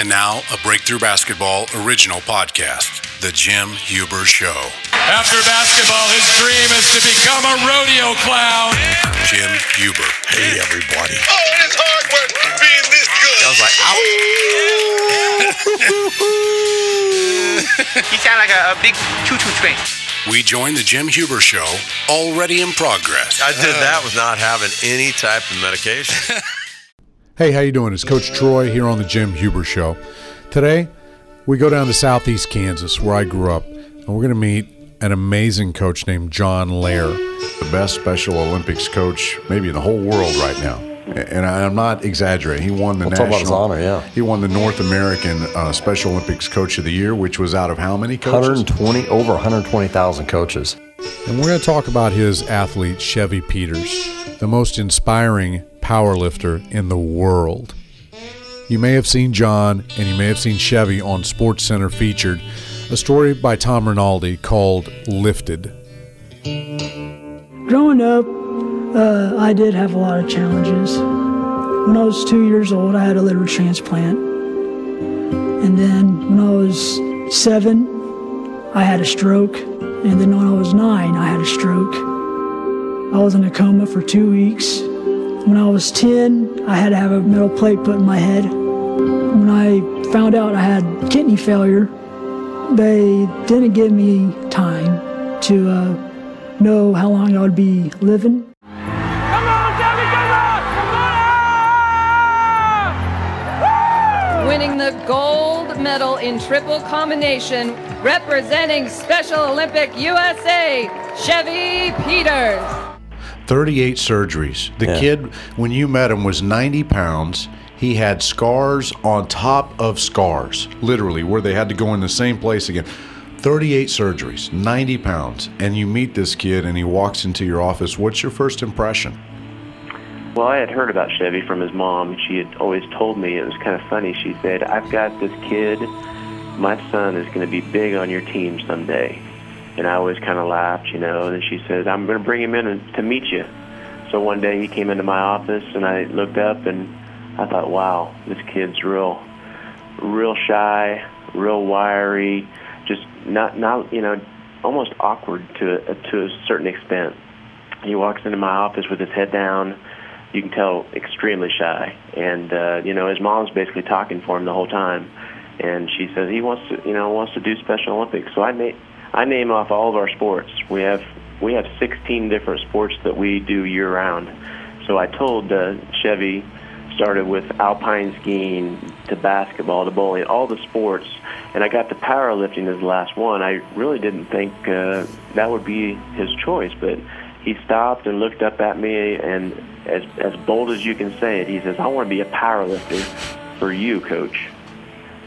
And now, a Breakthrough Basketball original podcast, The Jim Huber Show. After basketball, his dream is to become a rodeo clown. Jim Huber. Hey, everybody. Oh, it's hard work being this good. I was like, He sounded like a, a big choo-choo train. We join The Jim Huber Show, already in progress. I did that with not having any type of medication. Hey, how you doing? It's Coach Troy here on the Jim Huber Show. Today, we go down to Southeast Kansas, where I grew up, and we're going to meet an amazing coach named John Lair, the best Special Olympics coach maybe in the whole world right now. And I'm not exaggerating. He won the We'll national. his honor, yeah. He won the North American uh, Special Olympics Coach of the Year, which was out of how many coaches? 120 over 120,000 coaches. And we're going to talk about his athlete, Chevy Peters, the most inspiring power lifter in the world. You may have seen John and you may have seen Chevy on Sports Center featured a story by Tom Rinaldi called Lifted. Growing up, uh, I did have a lot of challenges. When I was two years old, I had a liver transplant. And then when I was seven, I had a stroke. And then when I was nine, I had a stroke. I was in a coma for two weeks. When I was 10, I had to have a metal plate put in my head. When I found out I had kidney failure, they didn't give me time to uh, know how long I would be living. winning the gold medal in triple combination, representing Special Olympic USA, Chevy Peters. 38 surgeries. The Yeah. kid, when you met him, was 90 pounds. He had scars on top of scars, literally, where they had to go in the same place again. 38 surgeries, 90 pounds. And you meet this kid and he walks into your office. What's your first impression? Well, I had heard about Chevy from his mom. She had always told me it was kind of funny. She said, "I've got this kid. My son is going to be big on your team someday." And I always kind of laughed, you know. And she says, "I'm going to bring him in to meet you." So one day he came into my office, and I looked up and I thought, "Wow, this kid's real, real shy, real wiry, just not, not, you know, almost awkward to to a certain extent." He walks into my office with his head down you can tell extremely shy and uh you know his mom's basically talking for him the whole time and she says he wants to you know wants to do special olympics so i name i name off all of our sports. We have we have 16 different sports that we do year round so i told uh, chevy started with alpine skiing to basketball to bowling all the sports and i got to powerlifting as the last one. I really didn't think uh, that would be his choice but he stopped and looked up at me and as as bold as you can say it he says i want to be a power lifter for you coach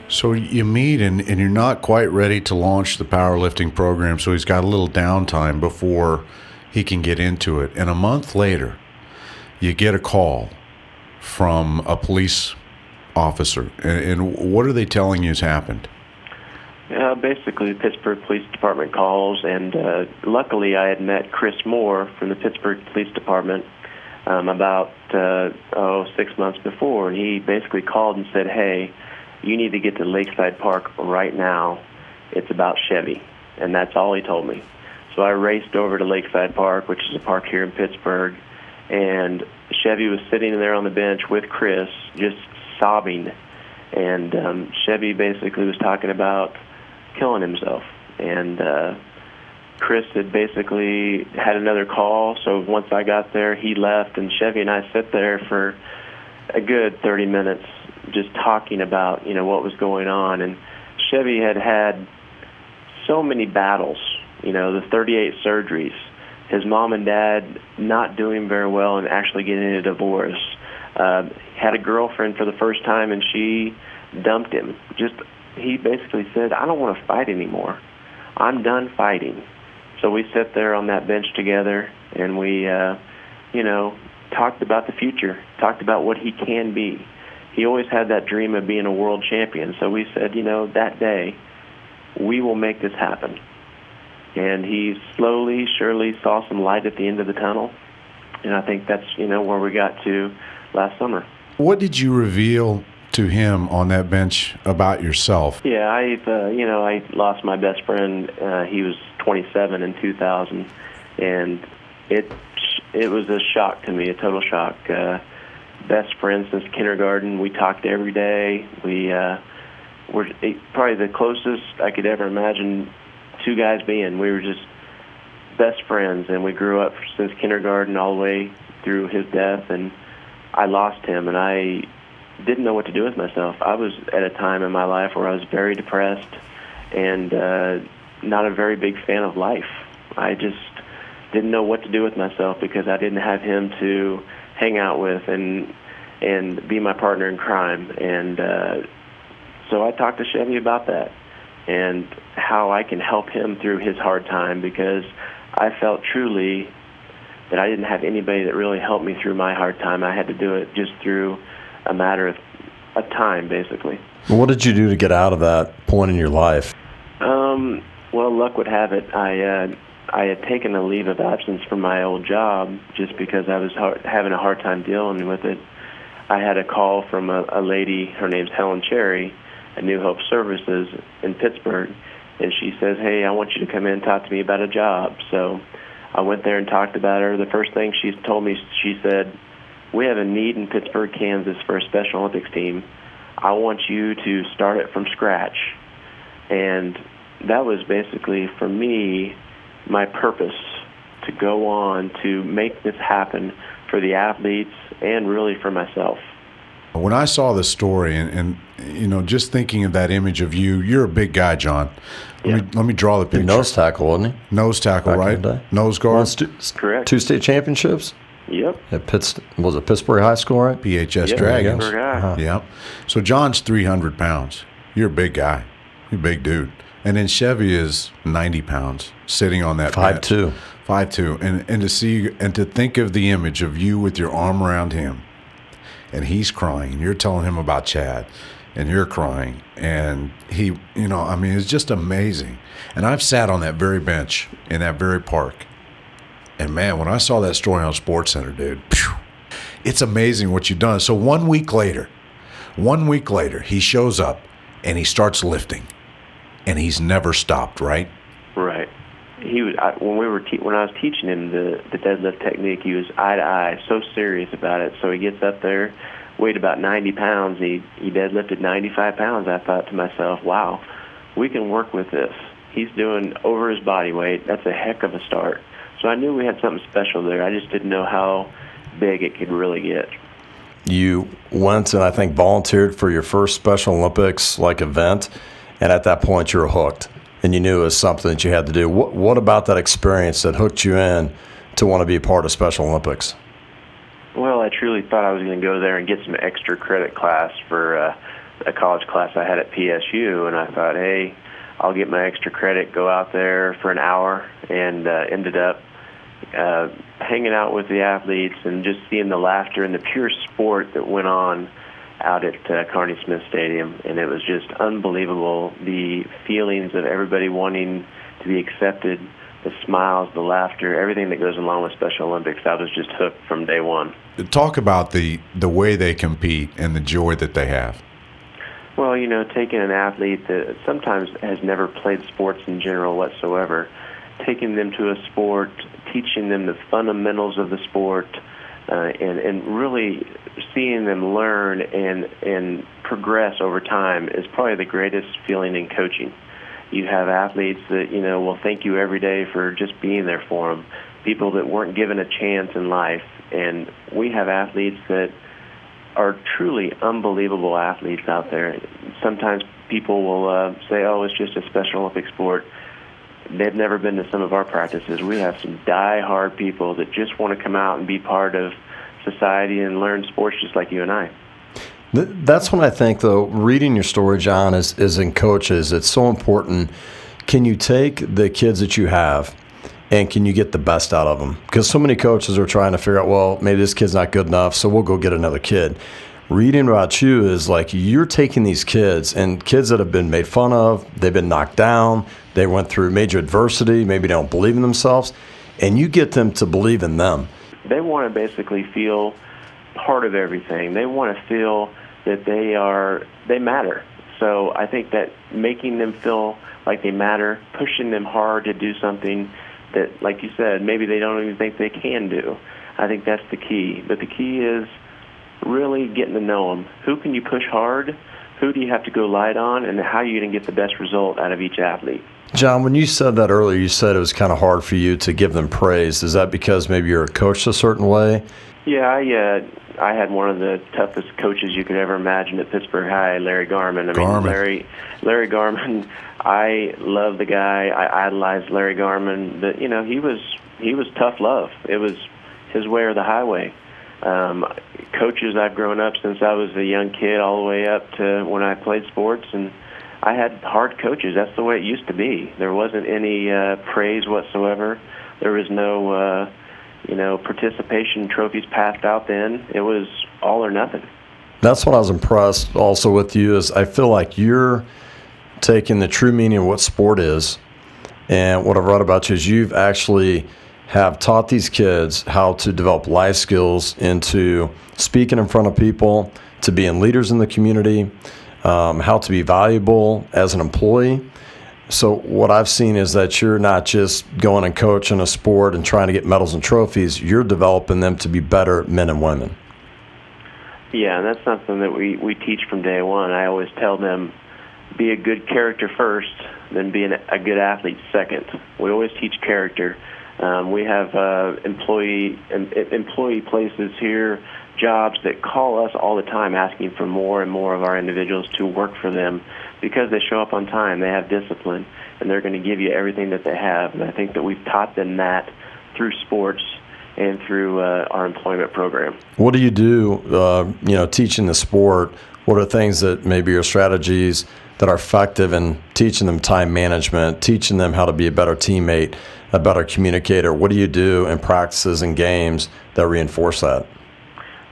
So you meet and, and you're not quite ready to launch the powerlifting program, so he's got a little downtime before he can get into it. And a month later, you get a call from a police officer. And, and what are they telling you has happened? Uh, basically, the Pittsburg Police Department calls, and uh, luckily I had met Chris Moore from the Pittsburg Police Department um, about uh, oh six months before, and he basically called and said, "Hey, you need to get to Lakeside Park right now. It's about Chevy," and that's all he told me. So I raced over to Lakeside Park, which is a park here in Pittsburg, and Chevy was sitting there on the bench with Chris, just sobbing. And um, Chevy basically was talking about killing himself. And uh, Chris had basically had another call. So once I got there, he left, and Chevy and I sat there for a good 30 minutes just talking about you know what was going on. And Chevy had had so many battles. You know, the 38 surgeries. His mom and dad not doing very well and actually getting a divorce. Uh, had a girlfriend for the first time and she dumped him. Just he basically said, "I don't want to fight anymore. I'm done fighting." So we sat there on that bench together and we, uh, you know, talked about the future, talked about what he can be. He always had that dream of being a world champion. So we said, you know, that day we will make this happen. And he slowly, surely saw some light at the end of the tunnel. And I think that's, you know, where we got to last summer. What did you reveal to him on that bench about yourself? Yeah, I uh, you know I lost my best friend. Uh, he was 27 in 2000, and it it was a shock to me, a total shock. Uh, best friends since kindergarten. We talked every day. We uh, were probably the closest I could ever imagine two guys being. We were just best friends, and we grew up since kindergarten all the way through his death. And I lost him, and I didn't know what to do with myself. I was at a time in my life where I was very depressed and uh, not a very big fan of life. I just didn't know what to do with myself because I didn't have him to hang out with and and be my partner in crime. And uh, so I talked to Chevy about that and how I can help him through his hard time because I felt truly that I didn't have anybody that really helped me through my hard time. I had to do it just through a matter of, of time, basically. What did you do to get out of that point in your life? Um, well, luck would have it. I uh, I had taken a leave of absence from my old job just because I was hard, having a hard time dealing with it. I had a call from a, a lady. Her name's Helen Cherry, at New Hope Services in Pittsburg, and she says, "Hey, I want you to come in and talk to me about a job." So I went there and talked about her. The first thing she told me, she said, "We have a need in Pittsburg, Kansas for a Special Olympics team. I want you to start it from scratch." And that was basically for me my purpose to go on to make this happen for the athletes and really for myself. When I saw the story and, and you know, just thinking of that image of you, you're a big guy, John. Let, Yeah. me, let me draw the picture. Nose tackle, wasn't he? Nose tackle, Back right? Nose guard. Won stu- Correct. Two state championships Yep. at Pitts. Was it Pittsburg High School, right? PHS Yep. Dragons. Pittsburg guy. Uh-huh. Yep. So John's 300 pounds. You're a big guy. Big dude. And then Chevy is 90 pounds sitting on that Five bench. two. Five two. And and to see and to think of the image of you with your arm around him and he's crying. And you're telling him about Chad and you're crying. And he you know, I mean, it's just amazing. And I've sat on that very bench in that very park. And man, when I saw that story on Sports Center, dude, phew, it's amazing what you've done. So one week later, one week later, he shows up and he starts lifting, and he's never stopped. Right? Right. He was I, when we were te- when I was teaching him the the deadlift technique. He was eye to eye, so serious about it. So he gets up there, weighed about 90 pounds. He he deadlifted 95 pounds. I thought to myself, wow, we can work with this. He's doing over his body weight. That's a heck of a start. So I knew we had something special there. I just didn't know how big it could really get. You went and I think volunteered for your first Special Olympics like event, and at that point you were hooked, and you knew it was something that you had to do. What What about that experience that hooked you in to want to be a part of Special Olympics? Well, I truly thought I was going to go there and get some extra credit class for uh, a college class I had at PSU, and I thought, hey, I'll get my extra credit, go out there for an hour, and uh, ended up uh, hanging out with the athletes and just seeing the laughter and the pure sport that went on out at uh, Carnie Smith Stadium, and it was just unbelievable. The feelings of everybody wanting to be accepted, the smiles, the laughter, everything that goes along with Special Olympics. I was just hooked from day one. Talk about the the way they compete and the joy that they have. Well, you know, taking an athlete that sometimes has never played sports in general whatsoever, taking them to a sport, teaching them the fundamentals of the sport, uh, and and really seeing them learn and and progress over time is probably the greatest feeling in coaching. You have athletes that you know will thank you every day for just being there for them. People that weren't given a chance in life, and we have athletes that are truly unbelievable athletes out there. Sometimes people will uh, say, "Oh, it's just a Special Olympic sport." They've never been to some of our practices. We have some die-hard people that just want to come out and be part of society and learn sports just like you and I. That's when I think, though, reading your story, John, is, is in coaches, it's so important. Can you take the kids that you have and can you get the best out of them? Because so many coaches are trying to figure out, well, maybe this kid's not good enough, so we'll go get another kid. Reading about you is like you're taking these kids and kids that have been made fun of, they've been knocked down, they went through major adversity, maybe don't believe in themselves, and you get them to believe in them. They want to basically feel part of everything. They want to feel that they are they matter. So I think that making them feel like they matter, pushing them hard to do something that, like you said, maybe they don't even think they can do. I think that's the key. But the key is really getting to know them. Who can you push hard? Who do you have to go light on? And how are you going to get the best result out of each athlete? John, when you said that earlier, you said it was kind of hard for you to give them praise. Is that because maybe you're coached a certain way? Yeah, I uh, I had one of the toughest coaches you could ever imagine at Pittsburg High, Larry Garman. I mean, Larry Larry Garman. I love the guy. I idolized Larry Garman. But you know, he was he was tough love. It was his way or the highway. Um, coaches I've grown up since I was a young kid, all the way up to when I played sports, and I had hard coaches. That's the way it used to be. There wasn't any uh, praise whatsoever. There was no. Uh, you know, participation trophies passed out then. It was all or nothing. That's what I was impressed also with you is I feel like you're taking the true meaning of what sport is. And what I've read about you is you've actually have taught these kids how to develop life skills into speaking in front of people, to being leaders in the community, um, how to be valuable as an employee. So what I've seen is that you're not just going and coaching a sport and trying to get medals and trophies. You're developing them to be better men and women. Yeah, and that's something that we we teach from day one. I always tell them, be a good character first, then be an, a good athlete second. We always teach character. Um, we have uh, employee em, employee places here, jobs that call us all the time asking for more and more of our individuals to work for them because they show up on time, they have discipline, and they're going to give you everything that they have. And I think that we've taught them that through sports and through uh, our employment program. What do you do, uh, you know, teaching the sport? What are things that maybe your strategies that are effective in teaching them time management, teaching them how to be a better teammate, a better communicator? What do you do in practices and games that reinforce that?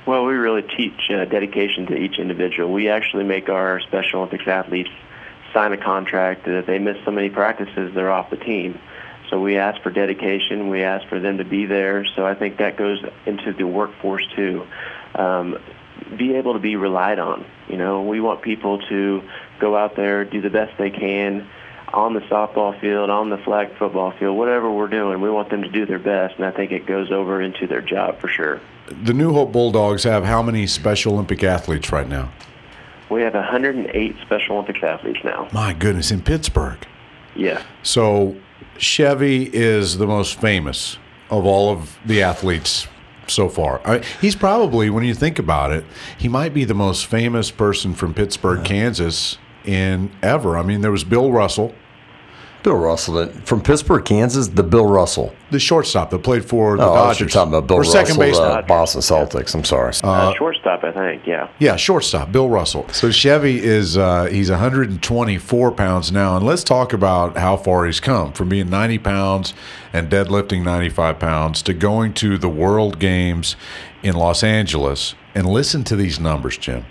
Well, we really teach uh, dedication to each individual. We actually make our Special Olympics athletes sign a contract that if they miss so many practices, they're off the team. So we ask for dedication. We ask for them to be there. So I think that goes into the workforce too. Um, be able to be relied on. You know, we want people to go out there, do the best they can on the softball field, on the flag football field, whatever we're doing. We want them to do their best, and I think it goes over into their job for sure. The New Hope Bulldogs have how many Special Olympic athletes right now? We have 108 Special Olympics athletes now. My goodness, in Pittsburg. Yeah. So Chevy is the most famous of all of the athletes so far. I, he's probably, when you think about it, he might be the most famous person from Pittsburg, Kansas, in ever. I mean, there was Bill Russell, Bill Russell that- from Pittsburg, Kansas. The Bill Russell. the shortstop that played for the oh, I thought you were Dodgers. talking about Bill or Russell, second baseman. the Boston Celtics. I'm sorry. Uh, shortstop, I think. Yeah. Yeah, shortstop, Bill Russell. So Chevy is uh, he's 124 pounds now, and let's talk about how far he's come from being 90 pounds and deadlifting 95 pounds to going to the World Games in Los Angeles. And listen to these numbers, Jim.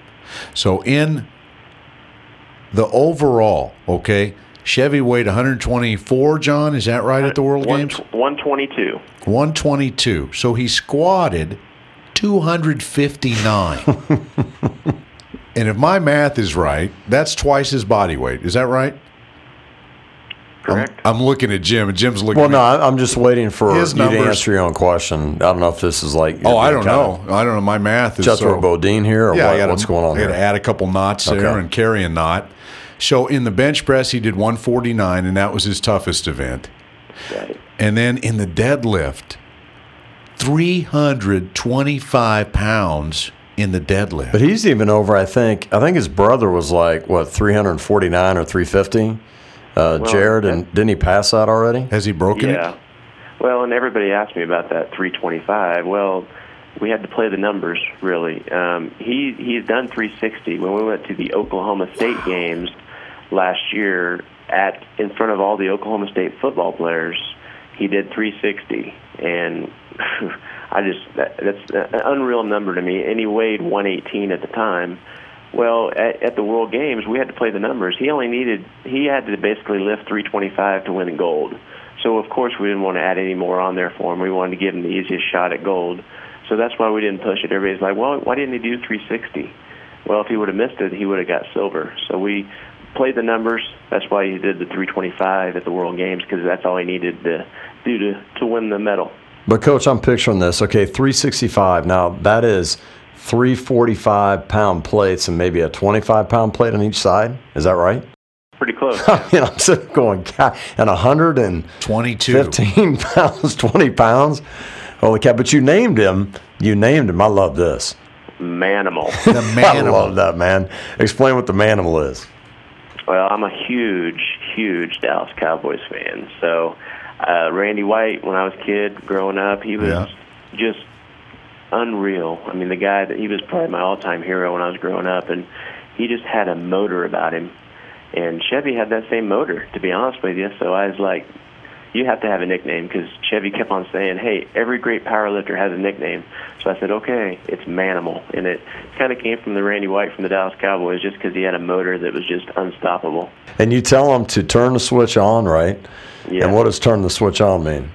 So in the overall, okay, Chevy weighed 124. John, is that right at the World One- Games? 122. 122. So he squatted 259. and if my math is right, that's twice his body weight. Is that right? Correct. I'm, I'm looking at Jim, and Jim's looking Well, at no, I- I'm just waiting for His you to answer your own question. I don't know if this is like. Oh, I don't know. I don't know. My math is Jethro so, Bodine here, or yeah, what- gotta- what's going on I got to add a couple knots there Okay. and carry a knot. So in the bench press, he did 149, and that was his toughest event. Right. And then in the deadlift, 325 pounds in the deadlift. But he's even over. I think. I think his brother was like what 349 or 350. Uh, Well, Jared, yeah. and didn't he pass that already? Has he broken it? Yeah. it? Well, and everybody asked me about that 325. Well, we had to play the numbers really. Um, he he's done 360 when we went to the Oklahoma State games last year at in front of all the Oklahoma State football players. He did 360, and I just that, that's an unreal number to me. And he weighed 118 at the time. Well, at, at the World Games, we had to play the numbers. He only needed he had to basically lift 325 to win gold. So of course we didn't want to add any more on there for him. We wanted to give him the easiest shot at gold. So that's why we didn't push it. Everybody's like, well, why didn't he do 360? Well, if he would have missed it, he would have got silver. So we played the numbers. That's why he did the 325 at the World Games because that's all he needed to do to, to win the medal. But coach, I'm picturing this. Okay, 365. Now that is 345 pound plates and maybe a 25 pound plate on each side. Is that right? Pretty close. I mean, I'm sitting going, God, and 122 15 pounds, 20 pounds. Holy cow! But you named him. You named him. I love this. Manimal. The I love that, man. Explain what the manimal is. Well, I'm a huge, huge Dallas Cowboys fan. So, uh, Randy White, when I was a kid growing up, he was Yeah. just unreal. I mean, the guy that he was probably my all-time hero when I was growing up, and he just had a motor about him. And Chevy had that same motor, to be honest with you. So I was like, you have to have a nickname because Chevy kept on saying, "Hey, every great powerlifter has a nickname." So I said, "Okay, it's Manimal," and it kind of came from the Randy White from the Dallas Cowboys, just because he had a motor that was just unstoppable. And you tell him to turn the switch on, right? Yeah. And what does turn the switch on mean?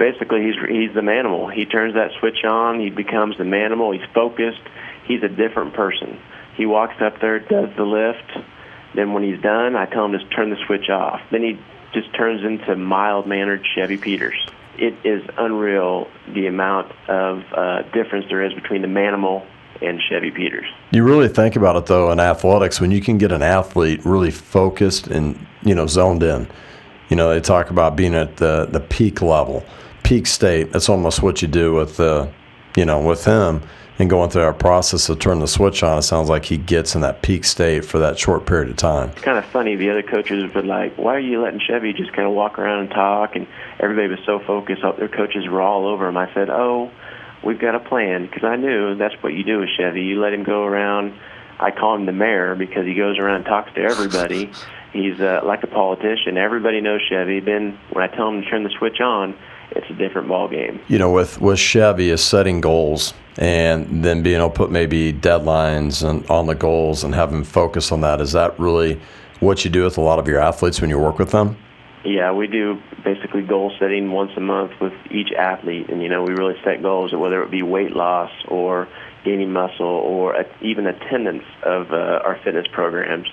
basically he's he's the manimal. He turns that switch on. He becomes the manimal. He's focused. He's a different person. He walks up there, does the lift. Then when he's done, I tell him to turn the switch off. Then he just turns into mild mannered Chevy Peters. It is unreal the amount of uh, difference there is between the manimal and Chevy Peters. You really think about it though in athletics when you can get an athlete really focused and you know zoned in. You know they talk about being at the the peak level, peak state. That's almost what you do with uh, you know with him and going through that process to turn the switch on. It sounds like he gets in that peak state for that short period of time. It's kind of funny. The other coaches have been like, "Why are you letting Chevy just kind of walk around and talk?" And everybody was so focused. Their coaches were all over him. I said, "Oh, we've got a plan," because I knew that's what you do with Chevy. You let him go around. I call him the mayor because he goes around and talks to everybody. He's uh, like a politician. Everybody knows Chevy. Then when I tell him to turn the switch on, it's a different ball game. you know, with with Chevy is setting goals and then being able to put maybe deadlines and on the goals and having focus on that. Is that really what you do with a lot of your athletes when you work with them? Yeah, we do basically goal setting once a month with each athlete, and you know we really set goals, whether it be weight loss or gaining muscle or even attendance of uh, our fitness programs.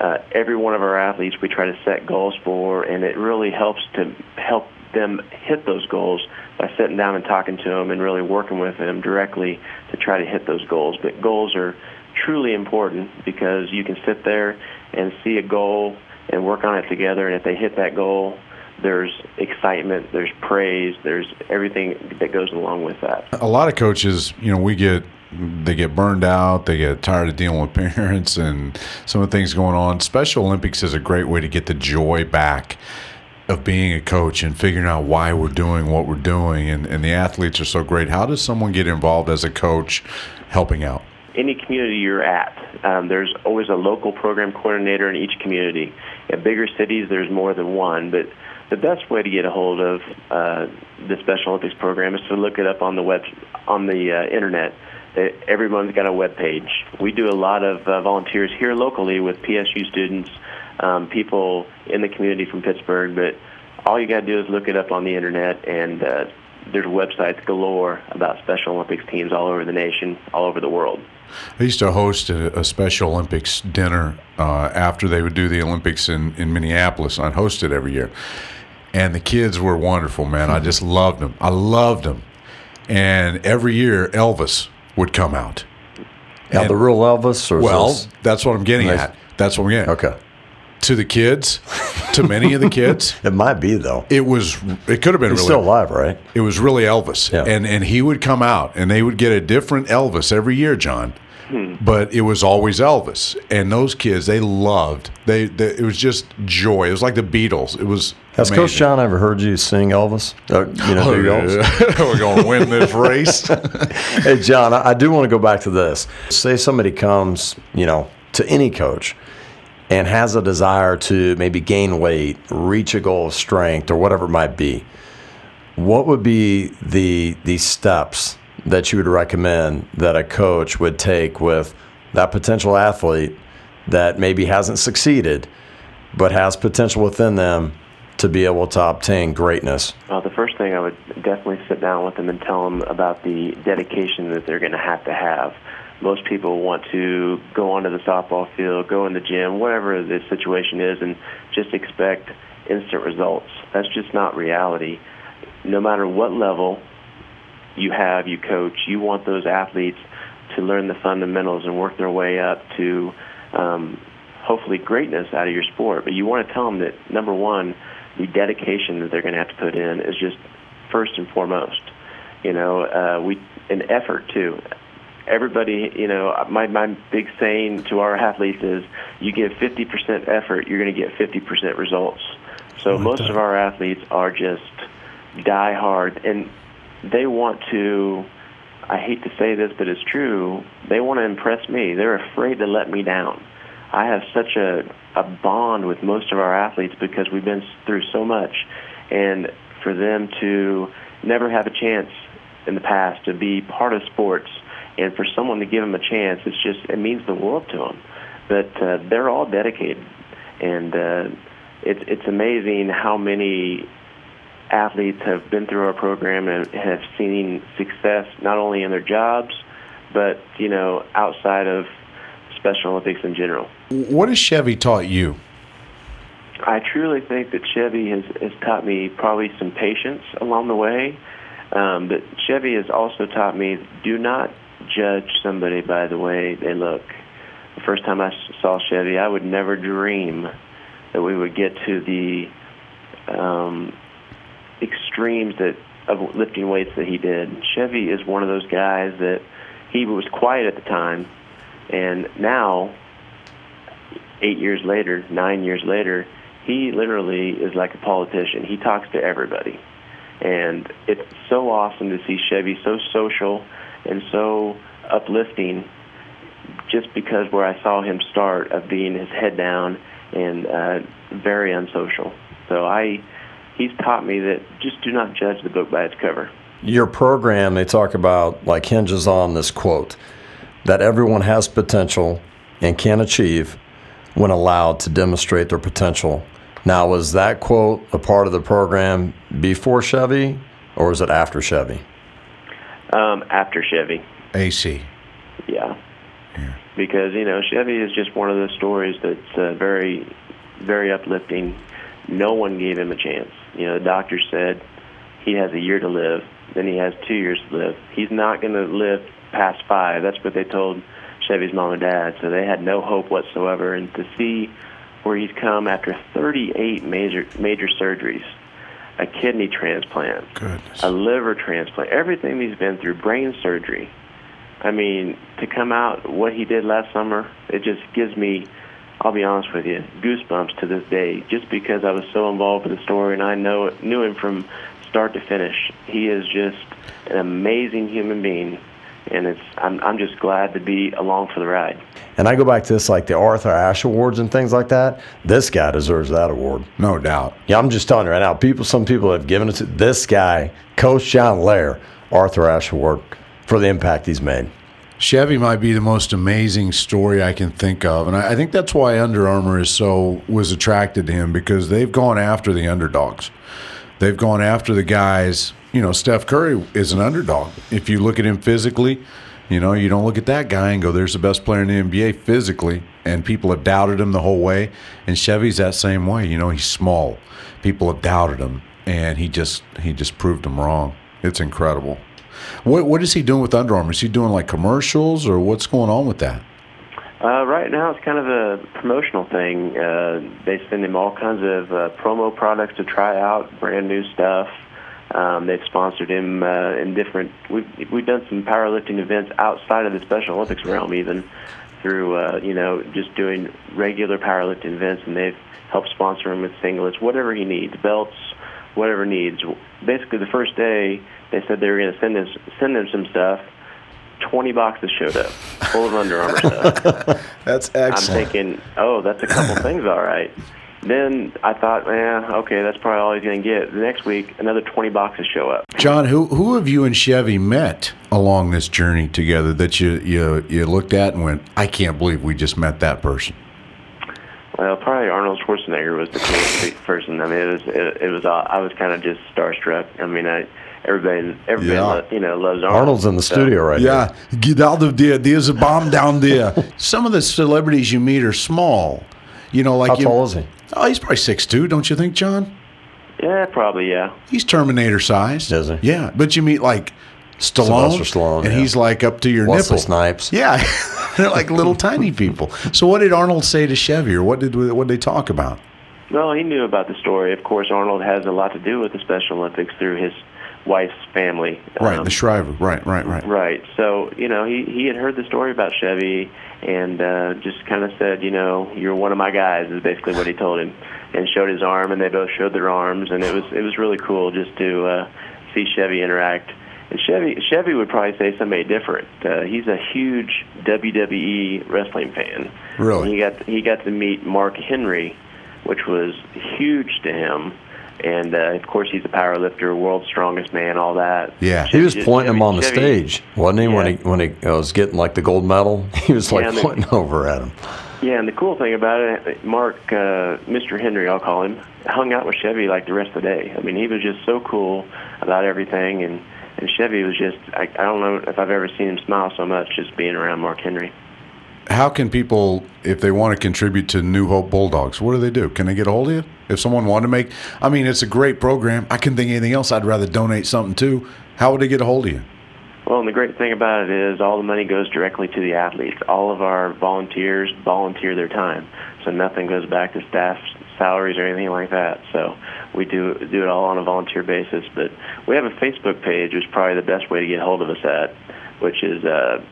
Uh, every one of our athletes we try to set goals for, and it really helps to help them hit those goals by sitting down and talking to them and really working with them directly to try to hit those goals. But goals are truly important because you can sit there and see a goal and work on it together. And if they hit that goal, there's excitement, there's praise, there's everything that goes along with that. a lot of coaches, you know, we get they get burned out, they get tired of dealing with parents and some of the things going on. Special Olympics is a great way to get the joy back of being a coach and figuring out why we're doing what we're doing and, and the athletes are so great. How does someone get involved as a coach helping out? any community you're at, um, there's always a local program coordinator in each community. In bigger cities, there's more than one, but the best way to get a hold of uh, the Special Olympics program is to look it up on the web on the uh, internet. Everyone's got a web page. We do a lot of uh, volunteers here locally with PSU students, um, people in the community from Pittsburg. But all you got to do is look it up on the internet, and uh, there's websites galore about Special Olympics teams all over the nation, all over the world. I used to host a, a Special Olympics dinner uh, after they would do the Olympics in, in Minneapolis. I'd host it every year. And the kids were wonderful, man. I just loved them. I loved them. And every year, Elvis would come out. Now, And- the real Elvis, or Well, this- that's what I'm getting Nice. at. That's what I'm getting. okay, To the kids, to many of the kids, it might be though. it was. It could have been He's really. still alive, right? It was really Elvis, Yeah. and and he would come out, and they would get a different Elvis every year, John. But it was always Elvis, and those kids they loved. They, they it was just joy. It was like the Beatles. It was. Has Coach amazing. John ever heard you sing Elvis? Uh, you know, do yours? We're going to win this race. hey, John, I, I do want to go back to this. Say somebody comes, you know, to any coach and has a desire to maybe gain weight, reach a goal of strength, or whatever it might be. What would be the the steps that you would recommend that a coach would take with that potential athlete that maybe hasn't succeeded, but has potential within them to be able to obtain greatness? Well, the first thing I would definitely sit down with them and tell them about the dedication that they're going to have to have. Most people want to go onto the softball field, go in the gym, whatever the situation is, and just expect instant results. That's just not reality. No matter what level you have, you coach, you want those athletes to learn the fundamentals and work their way up to um, hopefully greatness out of your sport. But you want to tell them that number one, the dedication that they're going to have to put in is just first and foremost. You know, uh, we an effort too. Everybody, you know, my my big saying to our athletes is, you give 50% effort, you're going to get 50% results. So like most that. of our athletes are just die hard, and they want to. I hate to say this, but it's true. They want to impress me. They're afraid to let me down. I have such a a bond with most of our athletes because we've been through so much, and for them to never have a chance in the past to be part of sports, and for someone to give them a chance, it's just it means the world to them. But uh, they're all dedicated, and uh, it's it's amazing how many athletes have been through our program and have seen success not only in their jobs, but you know outside of Special Olympics in general. What has Chevy taught you? I truly think that Chevy has, has taught me probably some patience along the way. Um, but Chevy has also taught me do not judge somebody by the way they look. The first time I saw Chevy, I would never dream that we would get to the um, extremes that of lifting weights that he did. Chevy is one of those guys that he was quiet at the time, and now, eight years later, nine years later, he literally is like a politician. He talks to everybody, and it's so awesome to see Chevy so social and so uplifting. Just because where I saw him start of being his head down and uh, very unsocial. So I, he's taught me that just do not judge the book by its cover. Your program, they talk about, like, hinges on this quote that everyone has potential and can achieve when allowed to demonstrate their potential. Now, was that quote a part of the program before Chevy or was it after Chevy? Um, after Chevy, AC. yeah. Because you know Chevy is just one of those stories that's uh, very, very uplifting. No one gave him a chance. You know, the doctor said he has a year to live. Then he has two years to live. He's not going to live past five. That's what they told Chevy's mom and dad. So they had no hope whatsoever. And to see where he's come after 38 major major surgeries, a kidney transplant, Goodness. a liver transplant, everything he's been through, brain surgery. I mean, to come out what he did last summer, it just gives me, I'll be honest with you, goosebumps to this day. Just because I was so involved with the story and I know knew him from start to finish. He is just an amazing human being, and it's I'm I'm just glad to be along for the ride. And I go back to this, like the Arthur Ashe Awards and things like that. This guy deserves that award. No doubt. Yeah, I'm just telling you right now. People, some people have given it to this guy, Coach John Lair, Arthur Ashe Award for the impact he's made. Chevy might be the most amazing story I can think of, and I, I think that's why Under Armour is so was attracted to him because they've gone after the underdogs. They've gone after the guys. You know, Steph Curry is an underdog. If you look at him physically, you know, you don't look at that guy and go, "There's the best player in the NBA physically," and people have doubted him the whole way. And Chevy's that same way. You know, he's small. People have doubted him, and he just he just proved them wrong. It's incredible. What what is he doing with Under Armour? Is he doing like commercials or what's going on with that? Uh, right now, it's kind of a promotional thing. Uh, they send him all kinds of uh, promo products to try out, brand new stuff. Um, they've sponsored him uh, in different. We've we've done some powerlifting events outside of the Special Olympics realm, even through uh, you know just doing regular powerlifting events, and they've helped sponsor him with singlets, whatever he needs, belts, whatever needs. Basically, the first day they said they were going to send us send him some stuff. Twenty boxes showed up, full of Under Armour stuff. That's excellent. I'm thinking, oh, that's a couple things, all right. Then I thought, eh, okay, that's probably all he's going to get. The next week, another 20 boxes show up. John, who who have you and Chevy met along this journey together that you you you looked at and went, I can't believe we just met that person. Well, probably Arnold Schwarzenegger was the coolest person. I mean, it was it, it was uh, I was kind of just starstruck. I mean, I everybody everybody Yeah. lo- you know loves Arnold. Arnold's in the So- studio right now. Yeah, get out of there. There's a bomb down there. Some of the celebrities you meet are small. You know, like How you, tall is he? Oh, he's probably six two, don't you think, John? Yeah, probably yeah. He's Terminator sized. Is he? Yeah, but you meet like Stallone, Sylvester Stallone, and yeah. he's like up to your Wesley nipple. Snipes. Yeah, they're like little tiny people. So, what did Arnold say to Chevy, or what did what did they talk about? Well, he knew about the story. Of course, Arnold has a lot to do with the Special Olympics through his wife's family. Right, Um, the Shriver. Right, right, right. Right. So, you know, he he had heard the story about Chevy and uh, just kind of said, you know, you're one of my guys is basically what he told him, and showed his arm, and they both showed their arms, and it was it was really cool just to uh, see Chevy interact. And Chevy Chevy would probably say somebody different. Uh, he's a huge WWE wrestling fan. Really? And he got he got to meet Mark Henry, which was huge to him. And uh, of course, he's a power lifter, world's strongest man, all that. Yeah. He was Chevy- pointing him on the Chevy- stage, wasn't he? When he when he was getting like the gold medal, he was like Yeah, and the- pointing over at him. Yeah, and the cool thing about it, Mark, uh, Mr. Henry, I'll call him, hung out with Chevy like the rest of the day. I mean, he was just so cool about everything, and and Chevy was just, I, I don't know if I've ever seen him smile so much just being around Mark Henry. How can people, if they want to contribute to New Hope Bulldogs, what do they do? Can they get a hold of you? If someone wanted to make, I mean, it's a great program. I can think of anything else I'd rather donate something to. How would they get a hold of you? Well, and the great thing about it is all the money goes directly to the athletes. All of our volunteers volunteer their time, so nothing goes back to staff salaries or anything like that. So we do do it all on a volunteer basis. But we have a Facebook page, which is probably the best way to get hold of us at, which is uh,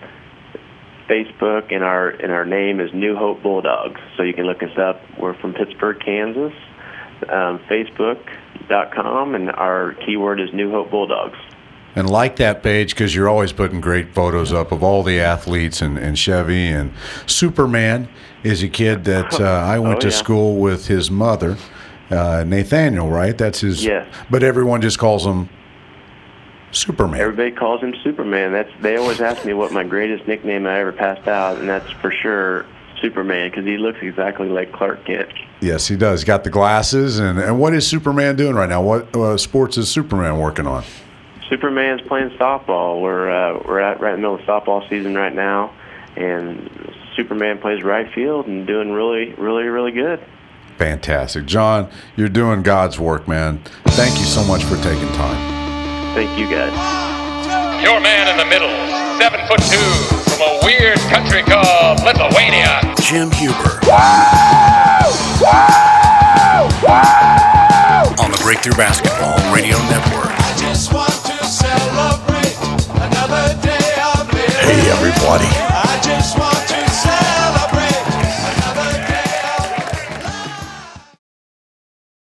Facebook, and our and our name is New Hope Bulldogs. So you can look us up. We're from Pittsburg, Kansas. Um, Facebook.com, and our keyword is New Hope Bulldogs. And like that page because you're always putting great photos up of all the athletes and, and Chevy and Superman is a kid that uh, I went Oh, to yeah. school with his mother, uh, Nathaniel. Right? That's his. Yes. But everyone just calls him Superman. Everybody calls him Superman. That's they always ask me what my greatest nickname I ever passed out, and that's for sure Superman because he looks exactly like Clark Kent. yes, he does. Got the glasses and and what is Superman doing right now? What uh, sports is Superman working on? Superman's playing softball. We're uh, we're at right in the middle of softball season right now, and Superman plays right field and doing really, really, really good. Fantastic, John. You're doing God's work, man. Thank you so much for taking time. Thank you guys. Your man in the middle, seven foot two, from a weird country called Lithuania. Jim Huber. Wow! Wow! Wow! On the Breakthrough Basketball Radio Network. Hey everybody.